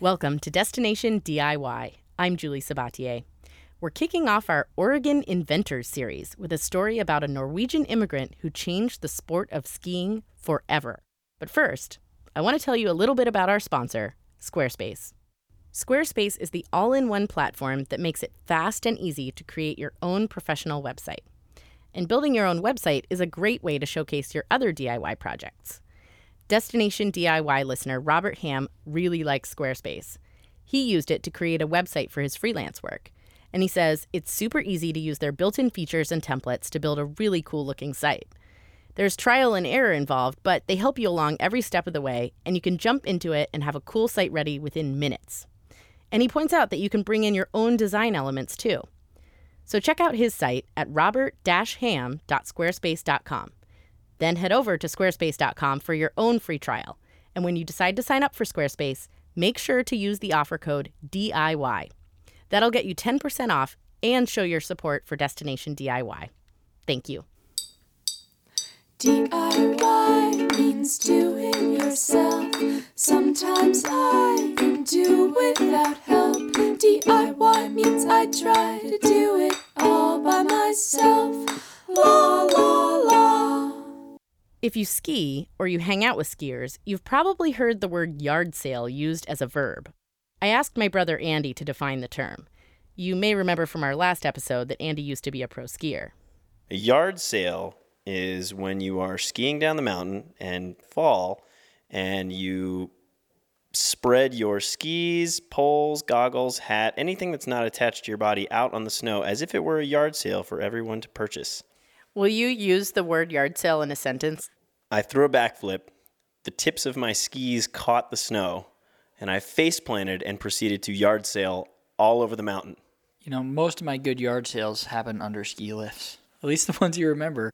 Welcome to Destination DIY. I'm Julie Sabatier. We're kicking off our Oregon Inventors series with a story about a Norwegian immigrant who changed the sport of skiing forever. But first, I want to tell you a little bit about our sponsor, Squarespace. Squarespace is the all in one platform that makes it fast and easy to create your own professional website. And building your own website is a great way to showcase your other DIY projects. Destination DIY listener Robert Ham really likes Squarespace. He used it to create a website for his freelance work. And he says it's super easy to use their built in features and templates to build a really cool looking site. There's trial and error involved, but they help you along every step of the way, and you can jump into it and have a cool site ready within minutes. And he points out that you can bring in your own design elements too. So check out his site at robert-ham.squarespace.com. Then head over to squarespace.com for your own free trial. And when you decide to sign up for Squarespace, make sure to use the offer code DIY. That'll get you 10% off and show your support for Destination DIY. Thank you. DIY If you ski or you hang out with skiers, you've probably heard the word yard sale used as a verb. I asked my brother Andy to define the term. You may remember from our last episode that Andy used to be a pro skier. A yard sale is when you are skiing down the mountain and fall and you spread your skis, poles, goggles, hat, anything that's not attached to your body out on the snow as if it were a yard sale for everyone to purchase. Will you use the word yard sale in a sentence? I threw a backflip. The tips of my skis caught the snow, and I face planted and proceeded to yard sale all over the mountain. You know, most of my good yard sales happen under ski lifts. At least the ones you remember.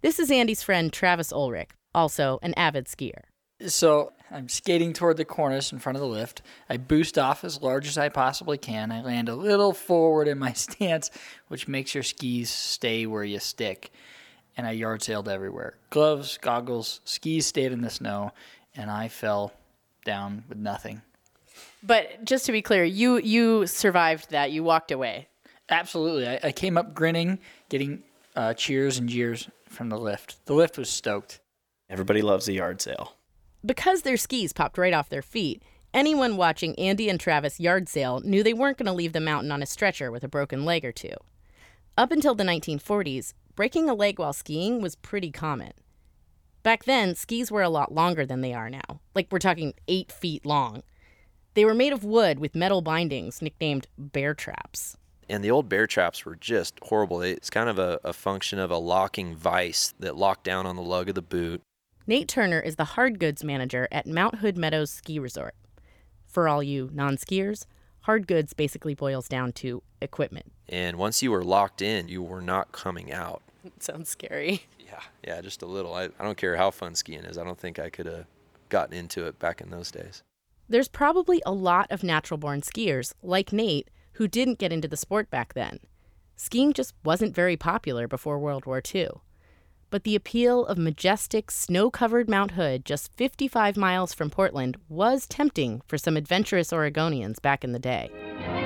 This is Andy's friend Travis Ulrich, also an avid skier. So I'm skating toward the cornice in front of the lift. I boost off as large as I possibly can. I land a little forward in my stance, which makes your skis stay where you stick. And I yard sailed everywhere. Gloves, goggles, skis stayed in the snow, and I fell down with nothing. But just to be clear, you you survived that. You walked away. Absolutely. I, I came up grinning, getting uh, cheers and jeers from the lift. The lift was stoked. Everybody loves a yard sale. Because their skis popped right off their feet, anyone watching Andy and Travis yard sale knew they weren't going to leave the mountain on a stretcher with a broken leg or two. Up until the 1940s, breaking a leg while skiing was pretty common. Back then, skis were a lot longer than they are now. Like, we're talking eight feet long. They were made of wood with metal bindings, nicknamed bear traps. And the old bear traps were just horrible. It's kind of a, a function of a locking vise that locked down on the lug of the boot. Nate Turner is the hard goods manager at Mount Hood Meadows Ski Resort. For all you non skiers, hard goods basically boils down to equipment. And once you were locked in, you were not coming out. sounds scary. Yeah, yeah, just a little. I, I don't care how fun skiing is. I don't think I could have gotten into it back in those days. There's probably a lot of natural born skiers, like Nate, who didn't get into the sport back then. Skiing just wasn't very popular before World War II. But the appeal of majestic, snow covered Mount Hood, just 55 miles from Portland, was tempting for some adventurous Oregonians back in the day.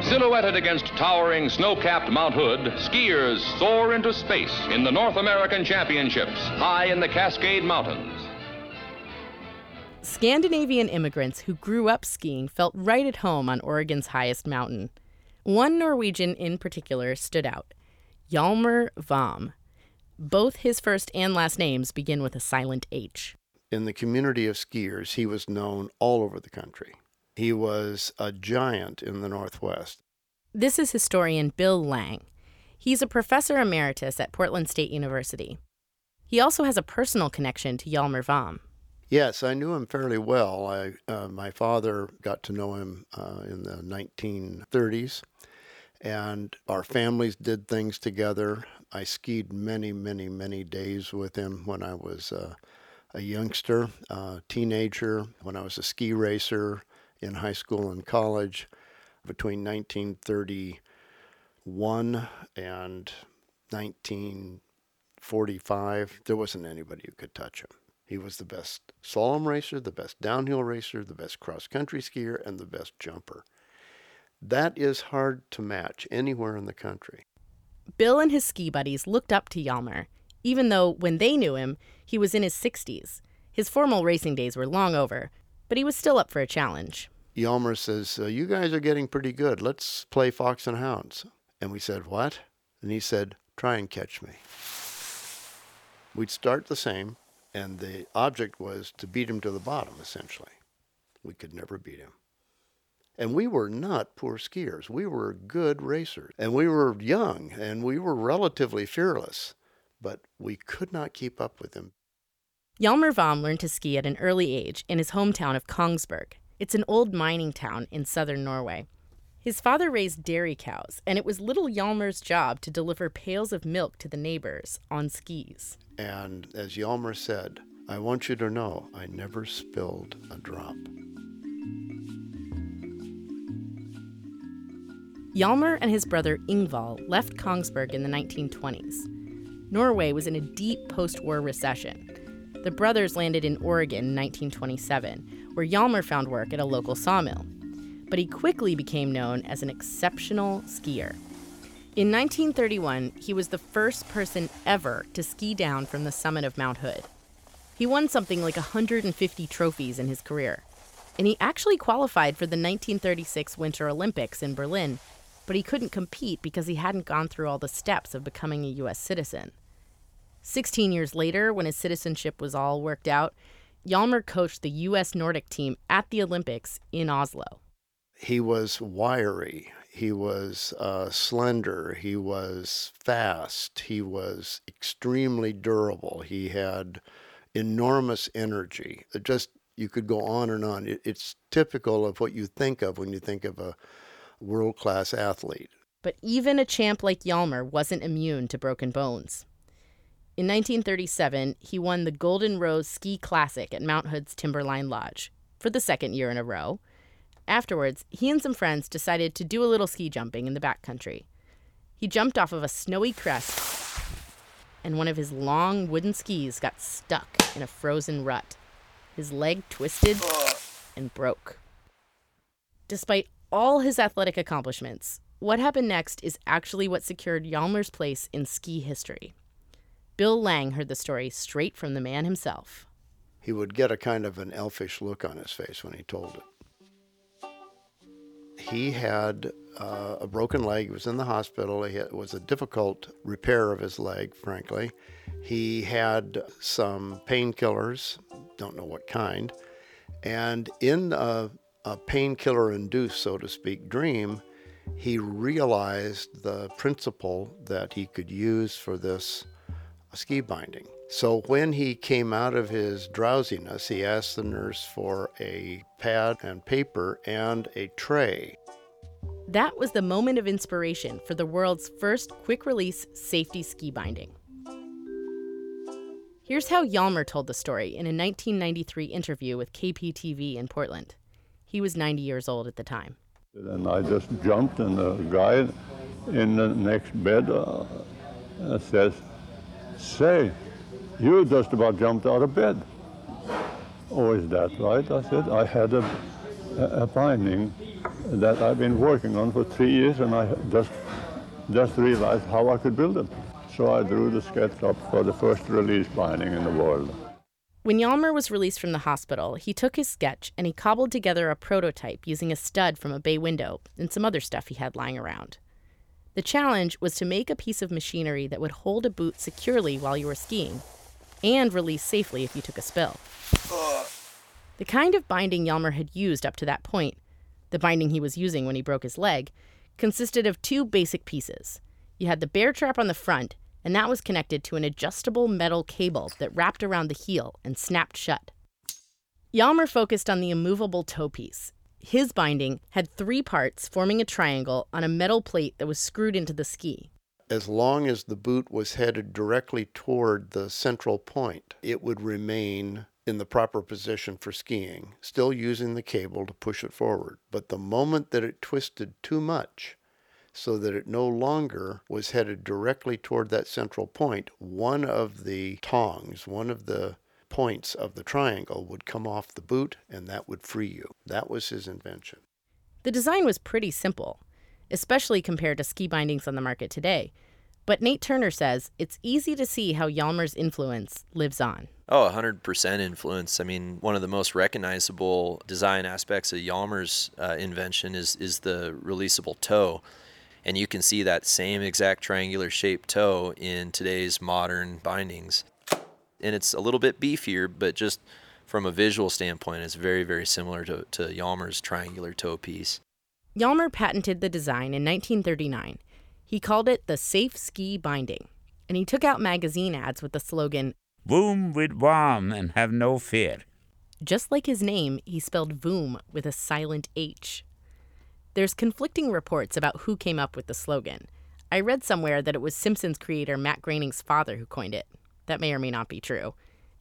Silhouetted against towering snow capped Mount Hood, skiers soar into space in the North American Championships, high in the Cascade Mountains. Scandinavian immigrants who grew up skiing felt right at home on Oregon's highest mountain. One Norwegian in particular stood out Hjalmar Hvam. Both his first and last names begin with a silent H. In the community of skiers, he was known all over the country. He was a giant in the Northwest. This is historian Bill Lang. He's a professor emeritus at Portland State University. He also has a personal connection to Hjalmar Hvam. Yes, I knew him fairly well. I, uh, my father got to know him uh, in the 1930s, and our families did things together. I skied many, many, many days with him when I was uh, a youngster, a teenager, when I was a ski racer in high school and college. Between 1931 and 1945, there wasn't anybody who could touch him. He was the best slalom racer, the best downhill racer, the best cross country skier, and the best jumper. That is hard to match anywhere in the country. Bill and his ski buddies looked up to Hjalmar, even though when they knew him, he was in his 60s. His formal racing days were long over, but he was still up for a challenge. Hjalmar says, uh, You guys are getting pretty good. Let's play Fox and Hounds. And we said, What? And he said, Try and catch me. We'd start the same, and the object was to beat him to the bottom, essentially. We could never beat him. And we were not poor skiers. We were good racers. And we were young and we were relatively fearless, but we could not keep up with him. Hjalmar Hvam learned to ski at an early age in his hometown of Kongsberg. It's an old mining town in southern Norway. His father raised dairy cows, and it was little Hjalmar's job to deliver pails of milk to the neighbors on skis. And as Hjalmar said, I want you to know I never spilled a drop. Hjalmar and his brother Ingvald left Kongsberg in the 1920s. Norway was in a deep post war recession. The brothers landed in Oregon in 1927, where Hjalmar found work at a local sawmill. But he quickly became known as an exceptional skier. In 1931, he was the first person ever to ski down from the summit of Mount Hood. He won something like 150 trophies in his career, and he actually qualified for the 1936 Winter Olympics in Berlin but he couldn't compete because he hadn't gone through all the steps of becoming a U.S. citizen. 16 years later, when his citizenship was all worked out, Hjalmar coached the U.S. Nordic team at the Olympics in Oslo. He was wiry. He was uh, slender. He was fast. He was extremely durable. He had enormous energy. It just you could go on and on. It, it's typical of what you think of when you think of a world class athlete. But even a champ like Hjalmar wasn't immune to broken bones. In 1937, he won the Golden Rose Ski Classic at Mount Hood's Timberline Lodge for the second year in a row. Afterwards, he and some friends decided to do a little ski jumping in the backcountry. He jumped off of a snowy crest, and one of his long wooden skis got stuck in a frozen rut. His leg twisted and broke. Despite all his athletic accomplishments, what happened next is actually what secured Hjalmar's place in ski history. Bill Lang heard the story straight from the man himself. He would get a kind of an elfish look on his face when he told it. He had uh, a broken leg. He was in the hospital. Had, it was a difficult repair of his leg, frankly. He had some painkillers, don't know what kind. And in a a painkiller induced, so to speak, dream, he realized the principle that he could use for this ski binding. So when he came out of his drowsiness, he asked the nurse for a pad and paper and a tray. That was the moment of inspiration for the world's first quick release safety ski binding. Here's how Hjalmar told the story in a 1993 interview with KPTV in Portland. He was 90 years old at the time. And I just jumped, and the guy in the next bed uh, says, Say, you just about jumped out of bed. Oh, is that right? I said, I had a, a binding that I've been working on for three years, and I just, just realized how I could build it. So I drew the sketch up for the first release binding in the world. When Hjalmar was released from the hospital, he took his sketch and he cobbled together a prototype using a stud from a bay window and some other stuff he had lying around. The challenge was to make a piece of machinery that would hold a boot securely while you were skiing and release safely if you took a spill. The kind of binding Hjalmar had used up to that point, the binding he was using when he broke his leg, consisted of two basic pieces. You had the bear trap on the front and that was connected to an adjustable metal cable that wrapped around the heel and snapped shut. Hjalmar focused on the immovable toe piece. His binding had three parts forming a triangle on a metal plate that was screwed into the ski. As long as the boot was headed directly toward the central point, it would remain in the proper position for skiing, still using the cable to push it forward. But the moment that it twisted too much, so that it no longer was headed directly toward that central. One of the tongs, one of the points of the triangle would come off the boot and that would free you. That was his invention. The design was pretty simple, especially compared to ski bindings on the market today. But Nate Turner says it's easy to see how Hjalmar's influence lives on. Oh, 100% influence. I mean, one of the most recognizable design aspects of Hjalmar's uh, invention is, is the releasable toe. And you can see that same exact triangular shaped toe in today's modern bindings. And it's a little bit beefier, but just from a visual standpoint, it's very, very similar to, to Hjalmar's triangular toe piece. Hjalmar patented the design in 1939. He called it the Safe Ski Binding, and he took out magazine ads with the slogan, Boom with Hvam and have no fear. Just like his name, he spelled Hvoom with a silent H. There's conflicting reports about who came up with the slogan. I read somewhere that it was Simpsons creator Matt Groening's father who coined it. That may or may not be true.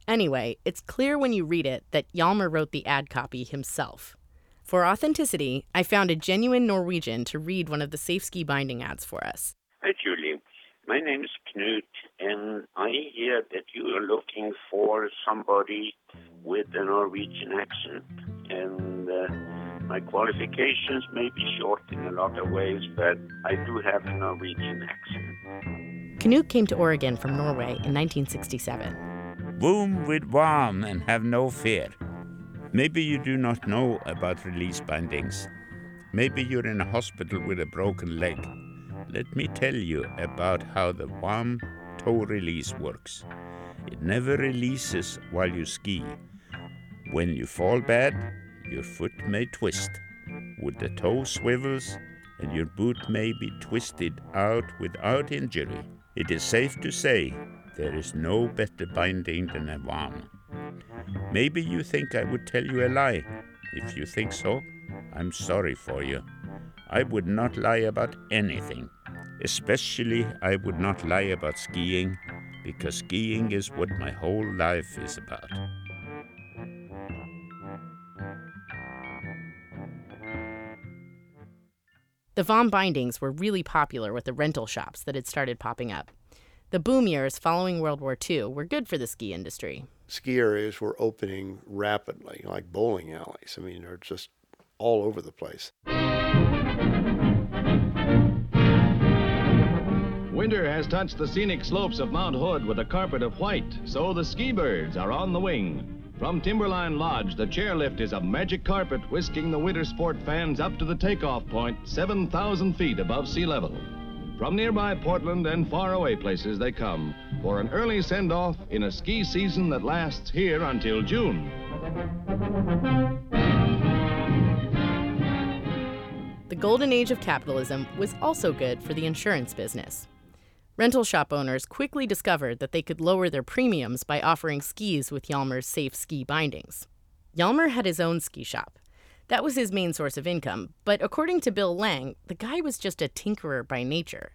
Anyway, it's clear when you read it that Hjalmar wrote the ad copy himself. For authenticity, I found a genuine Norwegian to read one of the safe ski binding ads for us. Hi, Julie. My name is Knut, and I hear that you are looking for somebody with a Norwegian accent. And uh, my qualifications may be short in a lot of ways, but I do have a Norwegian accent. Knut came to Oregon from Norway in 1967. Boom with Hvam and have no fear. Maybe you do not know about release bindings. Maybe you're in a hospital with a broken leg. Let me tell you about how the Hvam toe release works. It never releases while you ski. When you fall bad, your foot may twist. With the toe swivels, and your boot may be twisted out without injury. It is safe to say there is no better binding than a Hvam. Maybe you think I would tell you a lie. If you think so, I'm sorry for you. I would not lie about anything. Especially, I would not lie about skiing, because skiing is what my whole life is about. The Hvam bindings were really popular with the rental shops that had started popping up. The boom years following World War II were good for the ski industry. Ski areas were opening rapidly, like bowling alleys. I mean, they're just all over the place. Winter has touched the scenic slopes of Mount Hood with a carpet of white, so the ski birds are on the wing. From Timberline Lodge, the chairlift is a magic carpet whisking the winter sport fans up to the takeoff point 7,000 feet above sea level. From nearby Portland and faraway places they come for an early send-off in a ski season that lasts here until June. The golden age of capitalism was also good for the insurance business. Rental shop owners quickly discovered that they could lower their premiums by offering skis with Hjalmar's safe ski bindings. Hjalmar had his own ski shop. That was his main source of income, but according to Bill Lang, the guy was just a tinkerer by nature.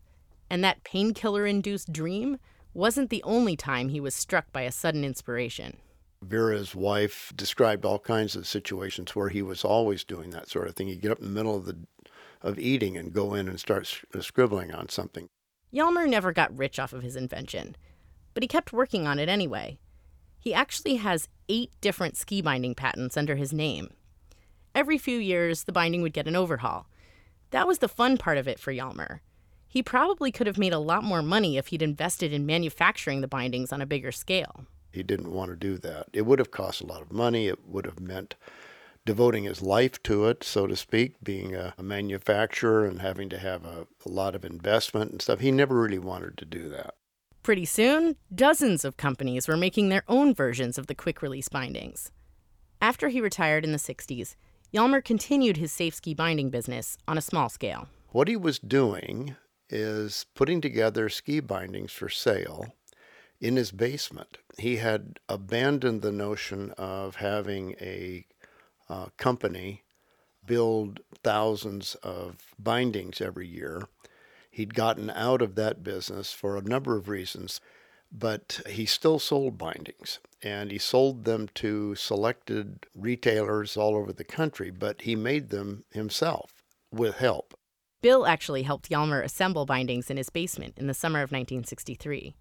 And that painkiller induced dream wasn't the only time he was struck by a sudden inspiration. Vera's wife described all kinds of situations where he was always doing that sort of thing. He'd get up in the middle of the of eating and go in and start uh, scribbling on something. Hjalmar never got rich off of his invention, but he kept working on it anyway. He actually has eight different ski binding patents under his name. Every few years, the binding would get an overhaul. That was the fun part of it for Hjalmar. He probably could have made a lot more money if he'd invested in manufacturing the bindings on a bigger scale. He didn't want to do that. It would have cost a lot of money. It would have meant devoting his life to it, so to speak, being a, a manufacturer and having to have a, a lot of investment and stuff. He never really wanted to do that. Pretty soon, dozens of companies were making their own versions of the quick release bindings. After he retired in the 60s, Hjalmar continued his safe ski binding business on a small scale. What he was doing is putting together ski bindings for sale in his basement. He had abandoned the notion of having a uh, company build thousands of bindings every year. He'd gotten out of that business for a number of reasons, but he still sold bindings and he sold them to selected retailers all over the country, but he made them himself with help. Bill actually helped Hjalmar assemble bindings in his basement in the summer of 1963.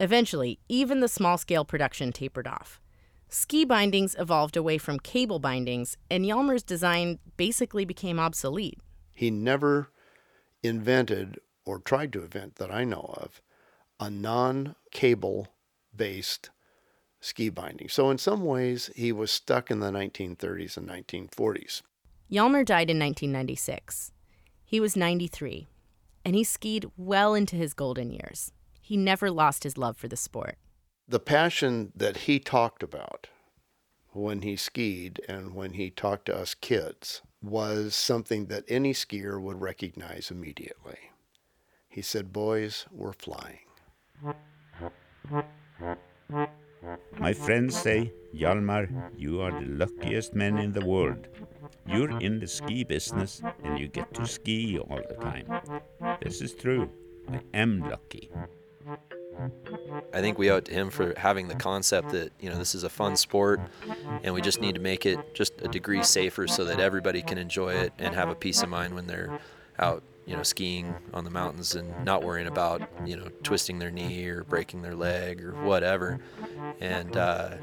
Eventually, even the small scale production tapered off. Ski bindings evolved away from cable bindings, and Hjalmar's design basically became obsolete. He never invented or tried to invent that I know of a non cable based ski binding. So, in some ways, he was stuck in the 1930s and 1940s. Hjalmar died in 1996. He was 93, and he skied well into his golden years. He never lost his love for the sport. The passion that he talked about when he skied and when he talked to us kids was something that any skier would recognize immediately. He said, Boys, we're flying. My friends say, Hjalmar, you are the luckiest man in the world. You're in the ski business and you get to ski all the time. This is true. I am lucky. I think we owe it to him for having the concept that you know this is a fun sport, and we just need to make it just a degree safer so that everybody can enjoy it and have a peace of mind when they're out, you know, skiing on the mountains and not worrying about you know twisting their knee or breaking their leg or whatever, and uh,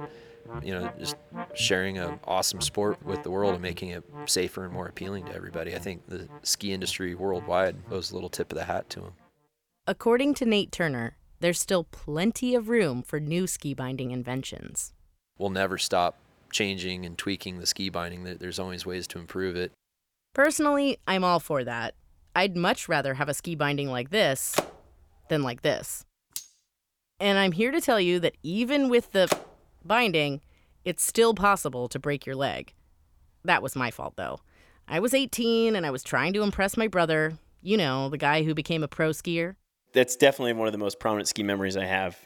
you know just sharing an awesome sport with the world and making it safer and more appealing to everybody. I think the ski industry worldwide owes a little tip of the hat to him. According to Nate Turner, there's still plenty of room for new ski binding inventions. We'll never stop changing and tweaking the ski binding. There's always ways to improve it. Personally, I'm all for that. I'd much rather have a ski binding like this than like this. And I'm here to tell you that even with the binding, it's still possible to break your leg. That was my fault, though. I was 18 and I was trying to impress my brother, you know, the guy who became a pro skier that's definitely one of the most prominent ski memories I have.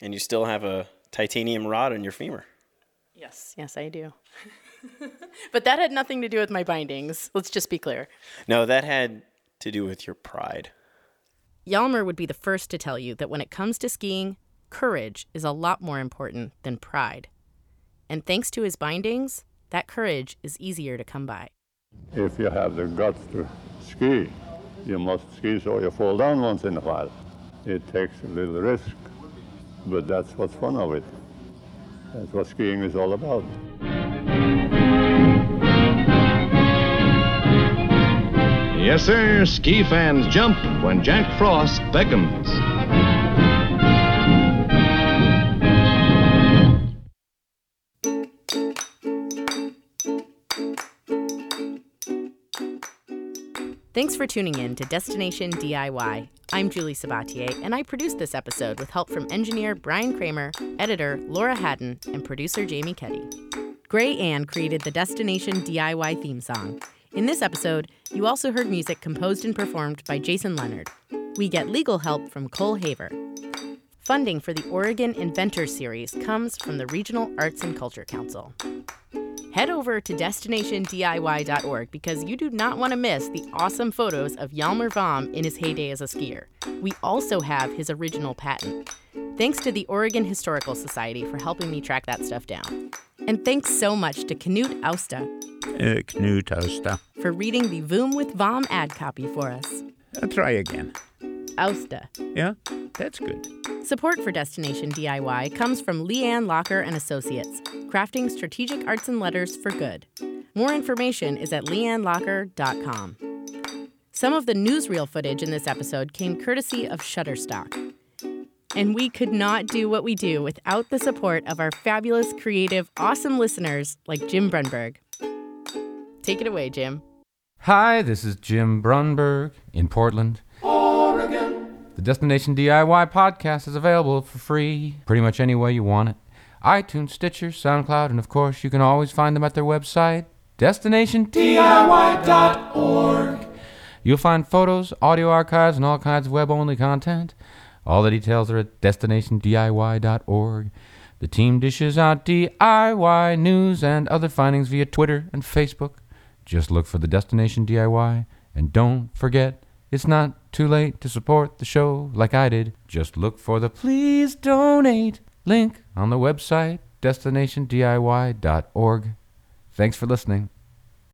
And you still have a titanium rod in your femur. Yes, yes, I do. but that had nothing to do with my bindings. Let's just be clear. No, that had to do with your pride. Hjalmar would be the first to tell you that when it comes to skiing, courage is a lot more important than pride. And thanks to his bindings, that courage is easier to come by. If you have the guts to ski, you must ski so you fall down once in a while. It takes a little risk, but that's what's fun of it. That's what skiing is all about. Yes, sir, ski fans jump when Jack Frost beckons. Thanks for tuning in to Destination DIY. I'm Julie Sabatier, and I produced this episode with help from engineer Brian Kramer, editor Laura Haddon, and producer Jamie Keddy. Gray Ann created the Destination DIY theme song. In this episode, you also heard music composed and performed by Jason Leonard. We get legal help from Cole Haver. Funding for the Oregon Inventor Series comes from the Regional Arts and Culture Council head over to destinationdiy.org because you do not want to miss the awesome photos of Hjalmar Hvam in his heyday as a skier. We also have his original patent. Thanks to the Oregon Historical Society for helping me track that stuff down. And thanks so much to Knut Austa. Uh, Knut Austa. For reading the Hvoom with Hvam ad copy for us. I'll try again. Austa. Yeah, that's good. Support for Destination DIY comes from Leanne Locker and Associates, crafting strategic arts and letters for good. More information is at leannelocker.com. Some of the newsreel footage in this episode came courtesy of Shutterstock. And we could not do what we do without the support of our fabulous, creative, awesome listeners like Jim Brunberg. Take it away, Jim. Hi, this is Jim Brunberg in Portland. The Destination DIY podcast is available for free pretty much any way you want it. iTunes, Stitcher, SoundCloud, and of course, you can always find them at their website, destinationdiy.org. You'll find photos, audio archives, and all kinds of web only content. All the details are at destinationdiy.org. The team dishes out DIY news and other findings via Twitter and Facebook. Just look for the Destination DIY and don't forget it's not too late to support the show like I did. Just look for the Please Donate link on the website destinationdiy.org. Thanks for listening.